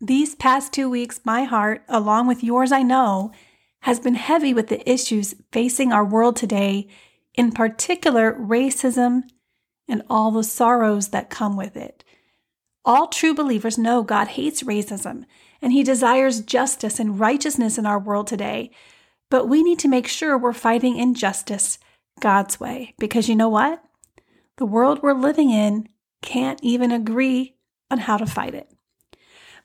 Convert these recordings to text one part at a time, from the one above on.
These past two weeks, my heart, along with yours, I know, has been heavy with the issues facing our world today, in particular racism and all the sorrows that come with it. All true believers know God hates racism and he desires justice and righteousness in our world today. But we need to make sure we're fighting injustice God's way because you know what? The world we're living in can't even agree on how to fight it.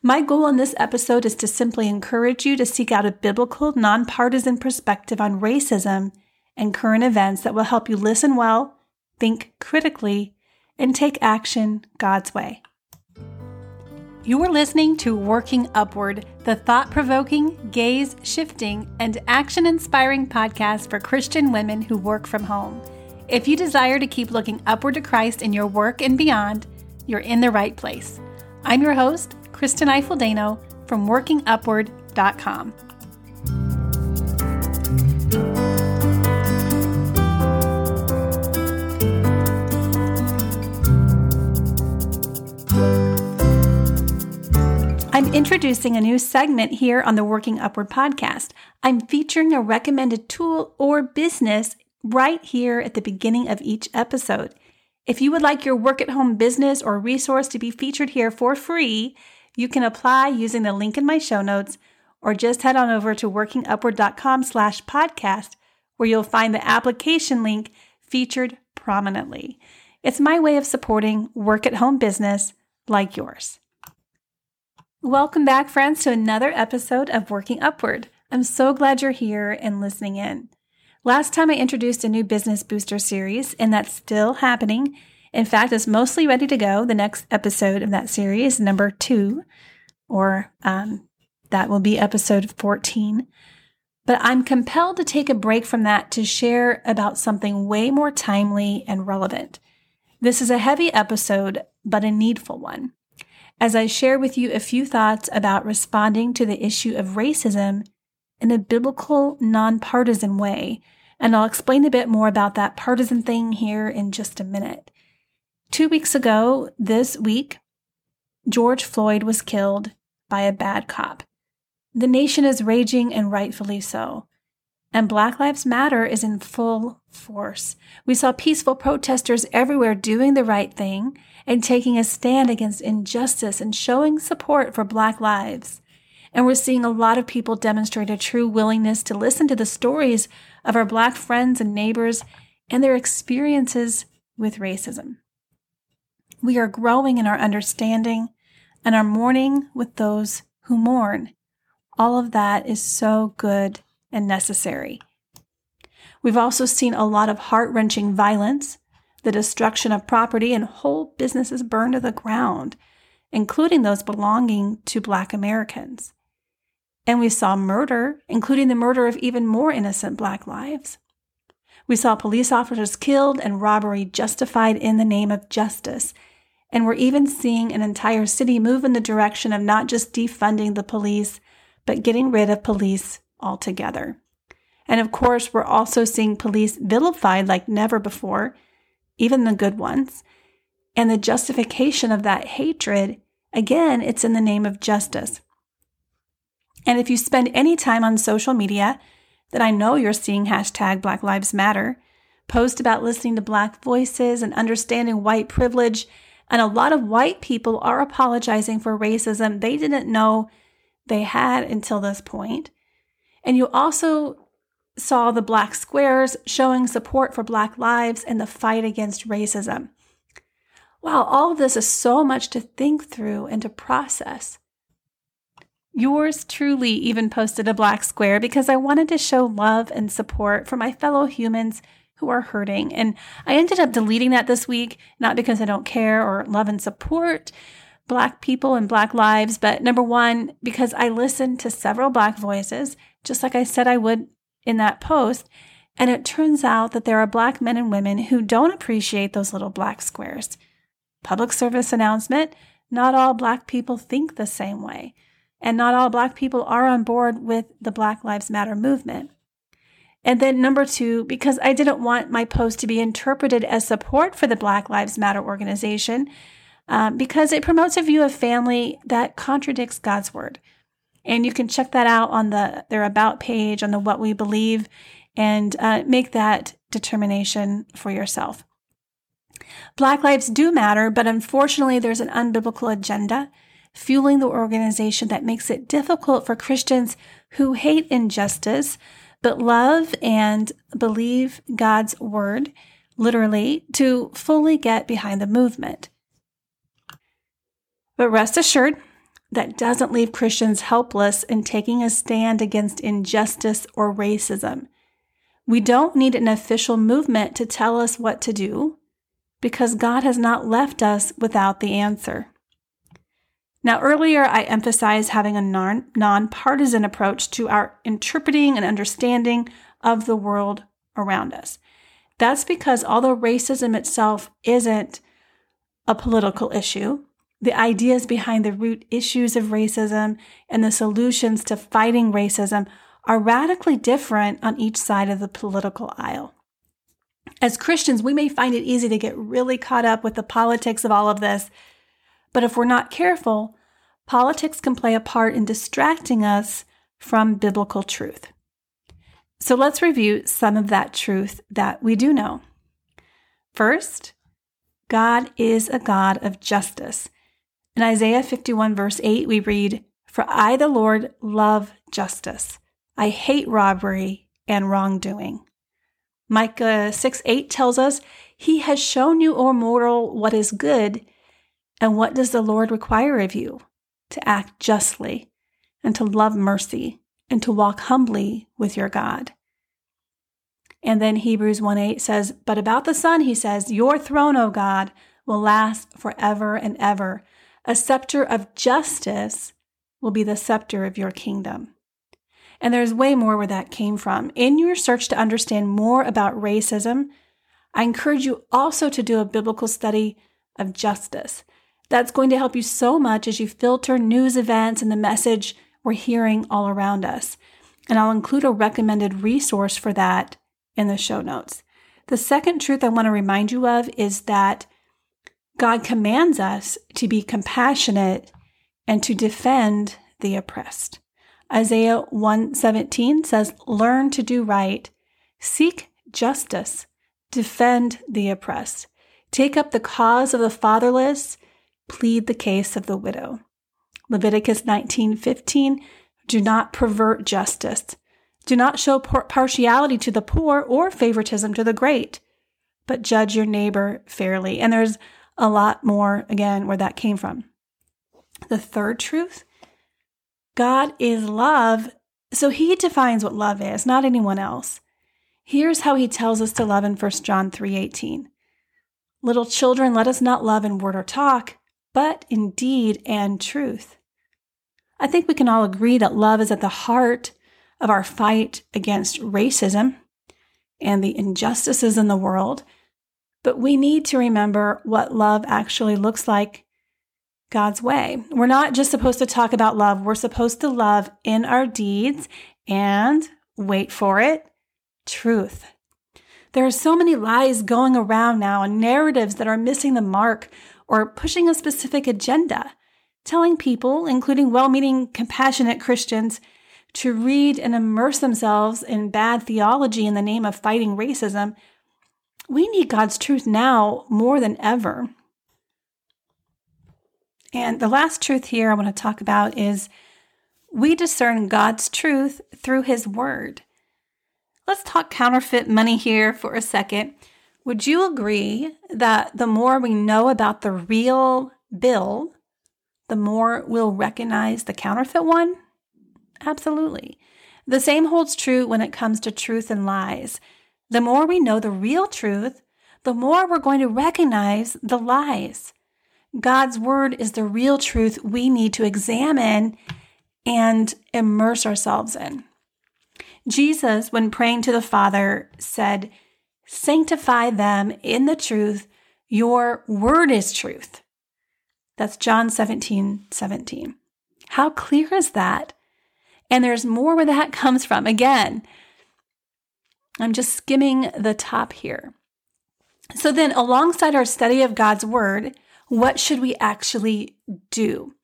My goal in this episode is to simply encourage you to seek out a biblical, nonpartisan perspective on racism and current events that will help you listen well, think critically, and take action God's way. You are listening to Working Upward, the thought provoking, gaze shifting, and action inspiring podcast for Christian women who work from home. If you desire to keep looking upward to Christ in your work and beyond, you're in the right place. I'm your host, Kristen Eifel from workingupward.com. I'm introducing a new segment here on the Working Upward podcast. I'm featuring a recommended tool or business right here at the beginning of each episode. If you would like your work at home business or resource to be featured here for free, you can apply using the link in my show notes or just head on over to workingupward.com slash podcast where you'll find the application link featured prominently. It's my way of supporting work at home business like yours. Welcome back, friends, to another episode of Working Upward. I'm so glad you're here and listening in. Last time I introduced a new Business Booster series, and that's still happening. In fact, it's mostly ready to go. The next episode of that series, number two, or um, that will be episode 14. But I'm compelled to take a break from that to share about something way more timely and relevant. This is a heavy episode, but a needful one. As I share with you a few thoughts about responding to the issue of racism in a biblical, nonpartisan way, and I'll explain a bit more about that partisan thing here in just a minute. Two weeks ago, this week, George Floyd was killed by a bad cop. The nation is raging and rightfully so. And Black Lives Matter is in full force. We saw peaceful protesters everywhere doing the right thing and taking a stand against injustice and showing support for Black lives. And we're seeing a lot of people demonstrate a true willingness to listen to the stories of our Black friends and neighbors and their experiences with racism. We are growing in our understanding and are mourning with those who mourn. All of that is so good and necessary. We've also seen a lot of heart wrenching violence, the destruction of property, and whole businesses burned to the ground, including those belonging to Black Americans. And we saw murder, including the murder of even more innocent Black lives. We saw police officers killed and robbery justified in the name of justice and we're even seeing an entire city move in the direction of not just defunding the police, but getting rid of police altogether. And of course, we're also seeing police vilified like never before, even the good ones. And the justification of that hatred, again, it's in the name of justice. And if you spend any time on social media, that I know you're seeing hashtag Black Lives Matter, post about listening to Black voices and understanding white privilege and a lot of white people are apologizing for racism they didn't know they had until this point. And you also saw the black squares showing support for Black lives and the fight against racism. Wow, all of this is so much to think through and to process. Yours truly even posted a black square because I wanted to show love and support for my fellow humans who are hurting. And I ended up deleting that this week, not because I don't care or love and support Black people and Black lives, but number one, because I listened to several Black voices, just like I said I would in that post. And it turns out that there are Black men and women who don't appreciate those little black squares. Public service announcement not all Black people think the same way. And not all Black people are on board with the Black Lives Matter movement. And then number two, because I didn't want my post to be interpreted as support for the Black Lives Matter organization, um, because it promotes a view of family that contradicts God's word. And you can check that out on the their about page on the what we believe and uh, make that determination for yourself. Black lives do matter, but unfortunately, there's an unbiblical agenda fueling the organization that makes it difficult for Christians who hate injustice but love and believe God's word, literally, to fully get behind the movement. But rest assured, that doesn't leave Christians helpless in taking a stand against injustice or racism. We don't need an official movement to tell us what to do because God has not left us without the answer. Now, earlier I emphasized having a non nonpartisan approach to our interpreting and understanding of the world around us. That's because although racism itself isn't a political issue, the ideas behind the root issues of racism and the solutions to fighting racism are radically different on each side of the political aisle. As Christians, we may find it easy to get really caught up with the politics of all of this, but if we're not careful, politics can play a part in distracting us from biblical truth. So let's review some of that truth that we do know. First, God is a God of justice. In Isaiah 51, verse 8, we read, For I, the Lord, love justice. I hate robbery and wrongdoing. Micah 6 8 tells us, He has shown you, O mortal, what is good. And what does the Lord require of you? To act justly, and to love mercy, and to walk humbly with your God. And then Hebrews 1 8 says, But about the Son, he says, Your throne, O God, will last forever and ever. A scepter of justice will be the scepter of your kingdom. And there's way more where that came from. In your search to understand more about racism, I encourage you also to do a biblical study of justice. That's going to help you so much as you filter news events and the message we're hearing all around us. And I'll include a recommended resource for that in the show notes. The second truth I want to remind you of is that God commands us to be compassionate and to defend the oppressed. Isaiah 117 says, Learn to do right, seek justice, defend the oppressed, take up the cause of the fatherless, plead the case of the widow. Leviticus 19:15 Do not pervert justice. Do not show partiality to the poor or favoritism to the great, but judge your neighbor fairly. And there's a lot more, again, where that came from. The third truth God is love, so he defines what love is, not anyone else. Here's how he tells us to love in 1 John 3:18. Little children, let us not love in word or talk, but in deed and truth. I think we can all agree that love is at the heart of our fight against racism and the injustices in the world but we need to remember what love actually looks like God's way. We're not just supposed to talk about love, we're supposed to love in our deeds and, wait for it, truth. There are so many lies going around now and narratives that are missing the mark or pushing a specific agenda, telling people, including well meaning, compassionate Christians, to read and immerse themselves in bad theology in the name of fighting racism we need God's truth now more than ever. And the last truth here I want to talk about is we discern God's truth through His Word. Let's talk counterfeit money here for a second. Would you agree that the more we know about the real bill, the more we'll recognize the counterfeit one? Absolutely. The same holds true when it comes to truth and lies. The more we know the real truth, the more we're going to recognize the lies. God's word is the real truth we need to examine and immerse ourselves in. Jesus, when praying to the Father, said, Sanctify them in the truth. Your word is truth. That's John 17, 17. How clear is that? And there's more where that comes from. Again, I'm just skimming the top here. So then, alongside our study of God's Word, what should we actually do?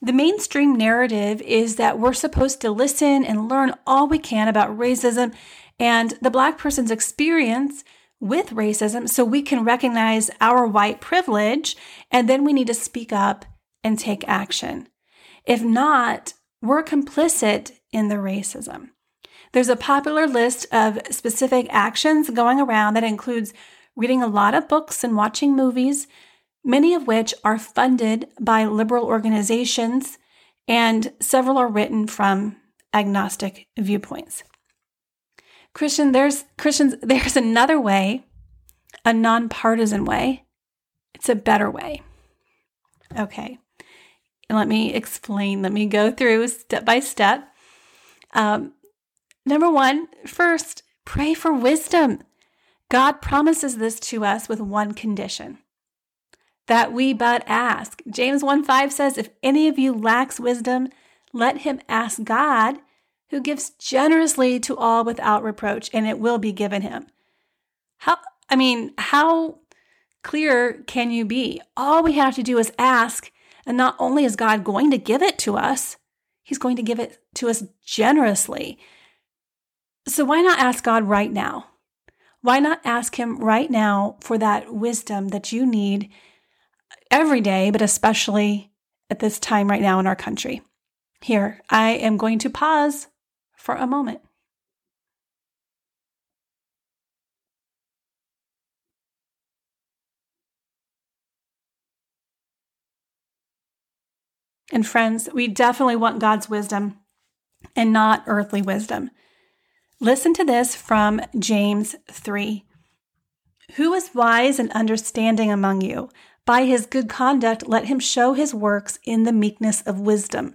The mainstream narrative is that we're supposed to listen and learn all we can about racism and the Black person's experience with racism so we can recognize our white privilege and then we need to speak up and take action. If not, we're complicit in the racism. There's a popular list of specific actions going around that includes reading a lot of books and watching movies, many of which are funded by liberal organizations, and several are written from agnostic viewpoints. Christian, there's Christians, there's another way, a nonpartisan way. It's a better way. Okay. let me explain. Let me go through step by step. Um, number one, first, pray for wisdom. God promises this to us with one condition that we but ask. James 1 5 says, If any of you lacks wisdom, let him ask God, who gives generously to all without reproach, and it will be given him. How, I mean, how clear can you be? All we have to do is ask, and not only is God going to give it to us, he's going to give it to us generously. So why not ask God right now? Why not ask him right now for that wisdom that you need every day, but especially at this time right now in our country. Here, I am going to pause for a moment. And friends, we definitely want God's wisdom and not earthly wisdom. Listen to this from James 3. Who is wise and understanding among you? By his good conduct, let him show his works in the meekness of wisdom.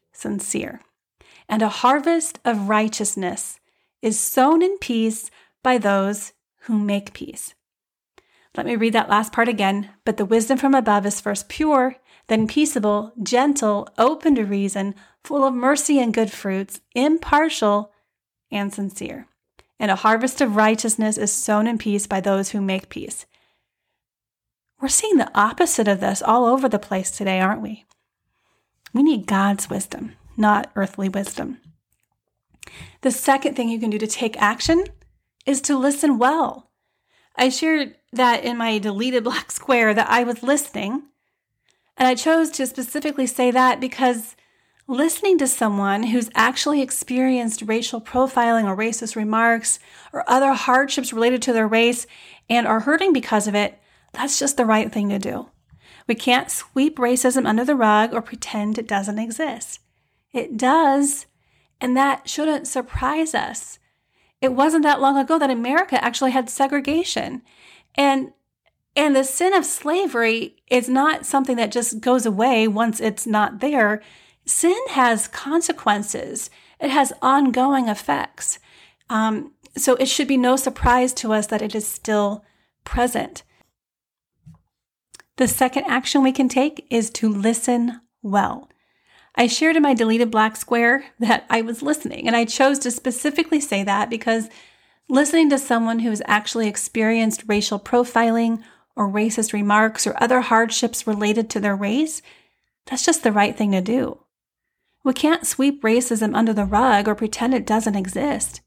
sincere. And a harvest of righteousness is sown in peace by those who make peace. Let me read that last part again. But the wisdom from above is first pure, then peaceable, gentle, open to reason, full of mercy and good fruits, impartial and sincere. And a harvest of righteousness is sown in peace by those who make peace. We're seeing the opposite of this all over the place today, aren't we? We need God's wisdom, not earthly wisdom. The second thing you can do to take action is to listen well. I shared that in my deleted black square that I was listening, and I chose to specifically say that because listening to someone who's actually experienced racial profiling or racist remarks or other hardships related to their race and are hurting because of it that's just the right thing to do. We can't sweep racism under the rug or pretend it doesn't exist. It does, and that shouldn't surprise us. It wasn't that long ago that America actually had segregation. And and the sin of slavery is not something that just goes away once it's not there. Sin has consequences. It has ongoing effects. Um, so it should be no surprise to us that it is still present. The second action we can take is to listen well. I shared in my deleted black square that I was listening, and I chose to specifically say that because listening to someone who has actually experienced racial profiling or racist remarks or other hardships related to their race, that's just the right thing to do. We can't sweep racism under the rug or pretend it doesn't exist.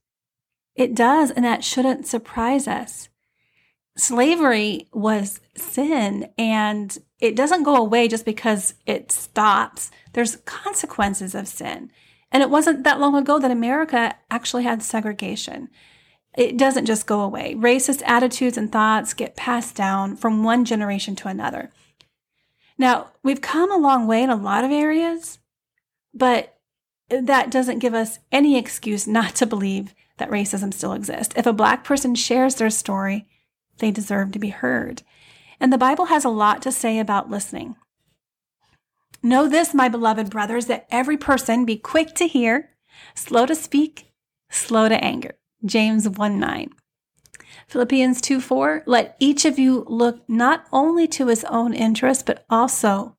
It does, and that shouldn't surprise us slavery was sin and it doesn't go away just because it stops. There's consequences of sin. And it wasn't that long ago that America actually had segregation. It doesn't just go away. Racist attitudes and thoughts get passed down from one generation to another. Now, we've come a long way in a lot of areas, but that doesn't give us any excuse not to believe that racism still exists. If a black person shares their story, they deserve to be heard. And the Bible has a lot to say about listening. Know this, my beloved brothers, that every person be quick to hear, slow to speak, slow to anger. James 1 9. Philippians 2 4, let each of you look not only to his own interest, but also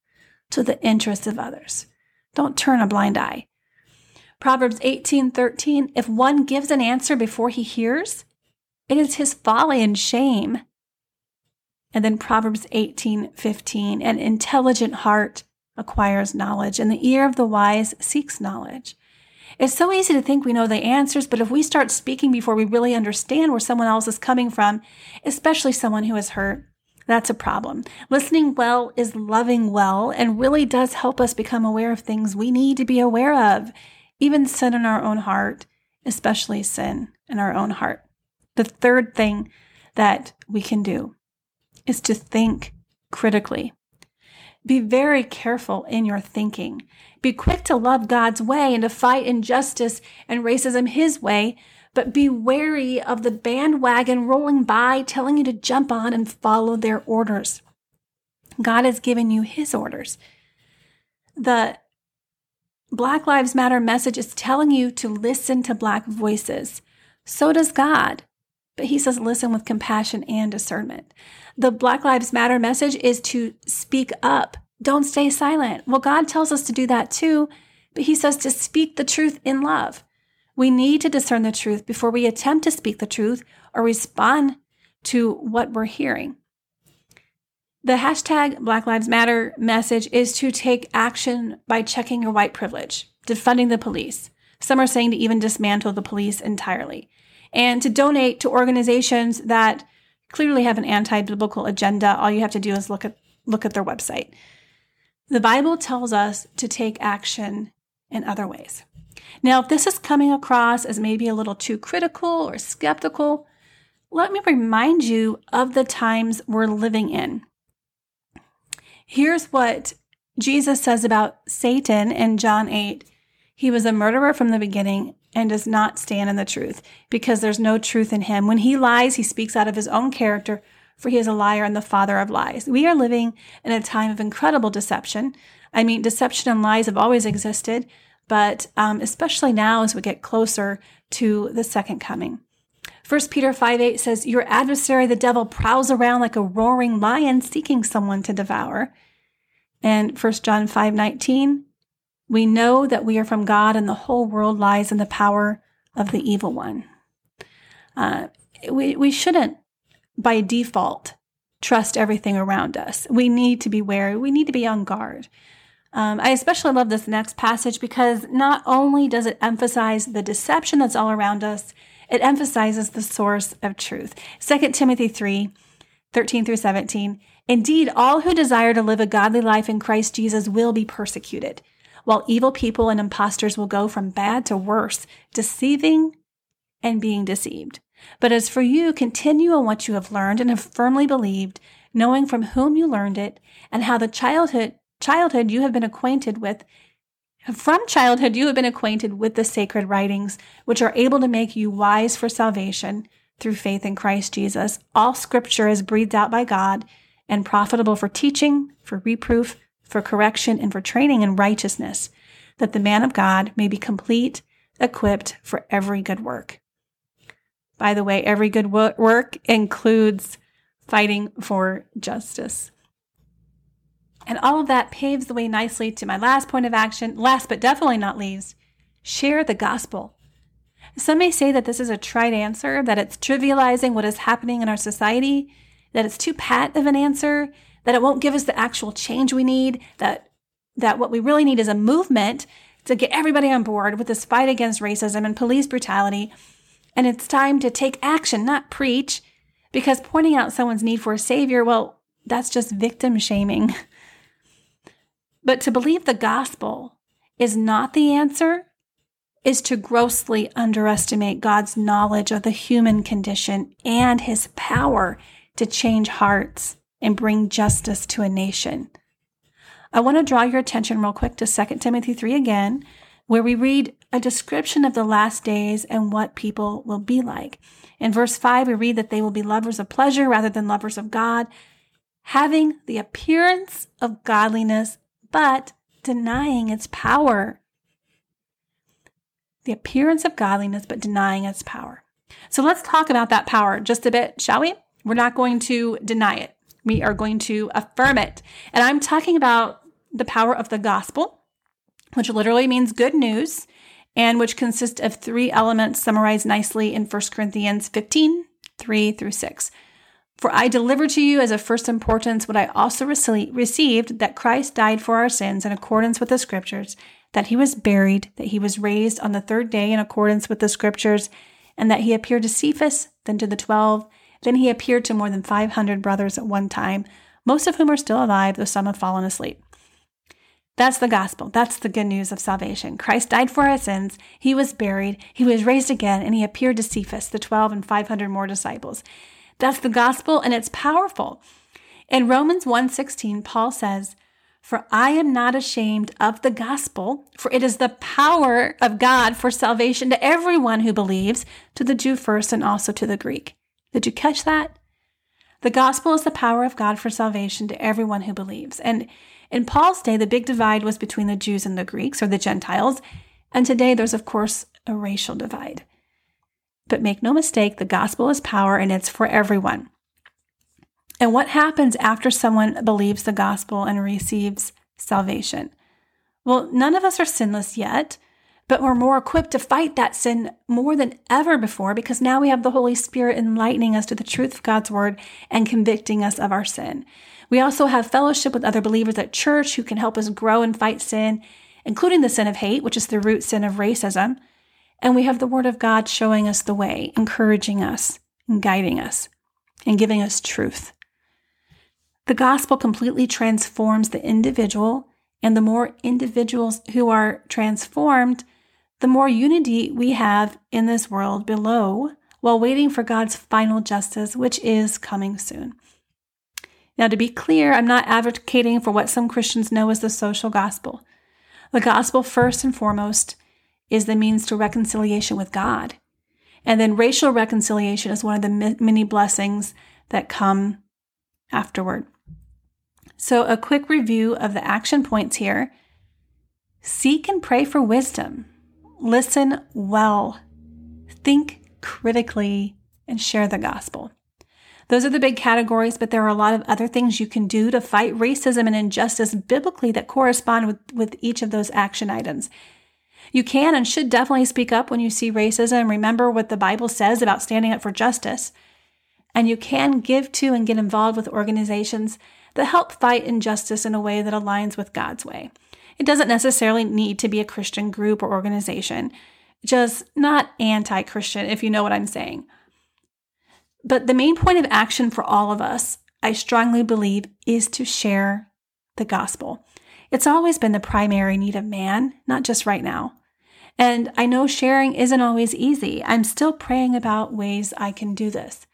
to the interests of others. Don't turn a blind eye. Proverbs 18 13, if one gives an answer before he hears, it is his folly and shame. And then Proverbs 18 15, an intelligent heart acquires knowledge, and the ear of the wise seeks knowledge. It's so easy to think we know the answers, but if we start speaking before we really understand where someone else is coming from, especially someone who is hurt, that's a problem. Listening well is loving well and really does help us become aware of things we need to be aware of, even sin in our own heart, especially sin in our own heart. The third thing that we can do is to think critically. Be very careful in your thinking. Be quick to love God's way and to fight injustice and racism His way, but be wary of the bandwagon rolling by telling you to jump on and follow their orders. God has given you His orders. The Black Lives Matter message is telling you to listen to Black voices. So does God. But He says, listen with compassion and discernment. The Black Lives Matter message is to speak up. Don't stay silent. Well, God tells us to do that too, but He says to speak the truth in love. We need to discern the truth before we attempt to speak the truth or respond to what we're hearing. The hashtag Black Lives Matter message is to take action by checking your white privilege, defunding the police. Some are saying to even dismantle the police entirely, and to donate to organizations that clearly have an anti-biblical agenda. All you have to do is look at look at their website. The Bible tells us to take action in other ways. Now, if this is coming across as maybe a little too critical or skeptical, let me remind you of the times we're living in. Here's what Jesus says about Satan in John 8. He was a murderer from the beginning and does not stand in the truth because there's no truth in him. When he lies, he speaks out of his own character, for he is a liar and the father of lies. We are living in a time of incredible deception. I mean, deception and lies have always existed, but um, especially now as we get closer to the second coming. 1 Peter 5 8 says, Your adversary, the devil, prowls around like a roaring lion seeking someone to devour. And 1 John 5 19, we know that we are from God and the whole world lies in the power of the evil one. Uh, we, we shouldn't, by default, trust everything around us. We need to be wary. We need to be on guard. Um, I especially love this next passage because not only does it emphasize the deception that's all around us, it emphasizes the source of truth. 2 Timothy 3 13 through 17. Indeed, all who desire to live a godly life in Christ Jesus will be persecuted, while evil people and impostors will go from bad to worse, deceiving and being deceived. But as for you, continue on what you have learned and have firmly believed, knowing from whom you learned it, and how the childhood childhood you have been acquainted with from childhood you have been acquainted with the sacred writings which are able to make you wise for salvation through faith in Christ Jesus. All scripture is breathed out by God and profitable for teaching, for reproof, for correction, and for training in righteousness, that the man of God may be complete, equipped for every good work. By the way, every good work includes fighting for justice. And all of that paves the way nicely to my last point of action, last but definitely not least, share the gospel. Some may say that this is a trite answer, that it's trivializing what is happening in our society, that it's too pat of an answer, that it won't give us the actual change we need, that that what we really need is a movement to get everybody on board with this fight against racism and police brutality. And it's time to take action, not preach, because pointing out someone's need for a savior, well, that's just victim shaming. But to believe the gospel is not the answer is to grossly underestimate God's knowledge of the human condition and his power to change hearts and bring justice to a nation. I want to draw your attention real quick to 2 Timothy 3 again, where we read a description of the last days and what people will be like. In verse 5, we read that they will be lovers of pleasure rather than lovers of God, having the appearance of godliness, but denying its power. The appearance of godliness, but denying its power. So let's talk about that power just a bit, shall we? We're not going to deny it. We are going to affirm it. And I'm talking about the power of the gospel, which literally means good news, and which consists of three elements summarized nicely in 1 Corinthians 15, 3 through 6. For I delivered to you as of first importance what I also received that Christ died for our sins in accordance with the scriptures, that he was buried, that he was raised on the third day in accordance with the scriptures, and that he appeared to Cephas, then to the twelve. Then he appeared to more than 500 brothers at one time, most of whom are still alive, though some have fallen asleep. That's the gospel. That's the good news of salvation. Christ died for our sins. He was buried. He was raised again, and he appeared to Cephas, the 12 and 500 more disciples. That's the gospel and it's powerful. In Romans 1:16, Paul says, "For I am not ashamed of the gospel, for it is the power of God for salvation to everyone who believes, to the Jew first and also to the Greek." Did you catch that? The gospel is the power of God for salvation to everyone who believes. And in Paul's day, the big divide was between the Jews and the Greeks or the Gentiles. And today there's, of course, a racial divide. But make no mistake, the gospel is power and it's for everyone. And what happens after someone believes the gospel and receives salvation? Well, none of us are sinless yet, but we're more equipped to fight that sin more than ever before because now we have the Holy Spirit enlightening us to the truth of God's word and convicting us of our sin. We also have fellowship with other believers at church who can help us grow and fight sin, including the sin of hate, which is the root sin of racism. And we have the Word of God showing us the way, encouraging us, and guiding us, and giving us truth. The gospel completely transforms the individual, and the more individuals who are transformed, the more unity we have in this world below while waiting for God's final justice, which is coming soon. Now, to be clear, I'm not advocating for what some Christians know as the social gospel. The gospel, first and foremost, is the means to reconciliation with God. And then racial reconciliation is one of the many blessings that come afterward. So, a quick review of the action points here seek and pray for wisdom, listen well, think critically, and share the gospel. Those are the big categories, but there are a lot of other things you can do to fight racism and injustice biblically that correspond with, with each of those action items. You can and should definitely speak up when you see racism. Remember what the Bible says about standing up for justice. And you can give to and get involved with organizations that help fight injustice in a way that aligns with God's way. It doesn't necessarily need to be a Christian group or organization, just not anti Christian, if you know what I'm saying. But the main point of action for all of us, I strongly believe, is to share the gospel. It's always been the primary need of man, not just right now. And I know sharing isn't always easy. I'm still praying about ways I can do this.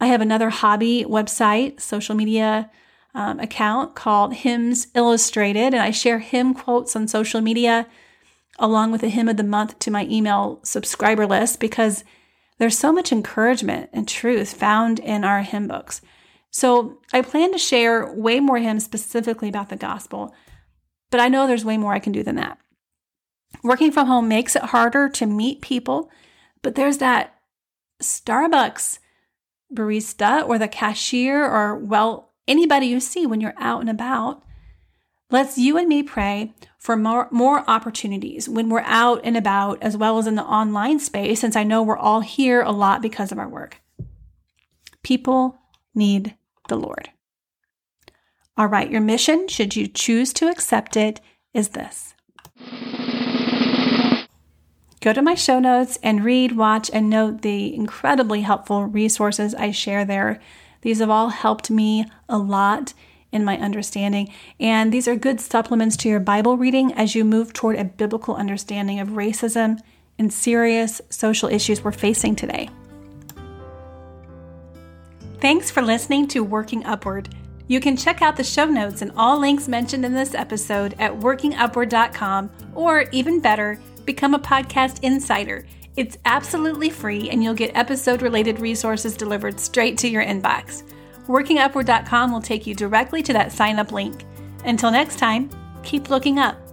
I have another hobby website, social media um, account called Hymns Illustrated, and I share hymn quotes on social media along with a hymn of the month to my email subscriber list because there's so much encouragement and truth found in our hymn books. So I plan to share way more hymns specifically about the gospel, but I know there's way more I can do than that. Working from home makes it harder to meet people, but there's that Starbucks barista or the cashier or, well, anybody you see when you're out and about. Let's you and me pray for more, more opportunities when we're out and about, as well as in the online space, since I know we're all here a lot because of our work. People need the Lord. All right, your mission, should you choose to accept it, is this go to my show notes and read, watch, and note the incredibly helpful resources I share there. These have all helped me a lot in my understanding, and these are good supplements to your Bible reading as you move toward a biblical understanding of racism and serious social issues we're facing today. Thanks for listening to Working Upward. You can check out the show notes and all links mentioned in this episode at workingupward.com, or even better, become a podcast insider. It's absolutely free, and you'll get episode related resources delivered straight to your inbox. WorkingUpward.com will take you directly to that sign up link. Until next time, keep looking up.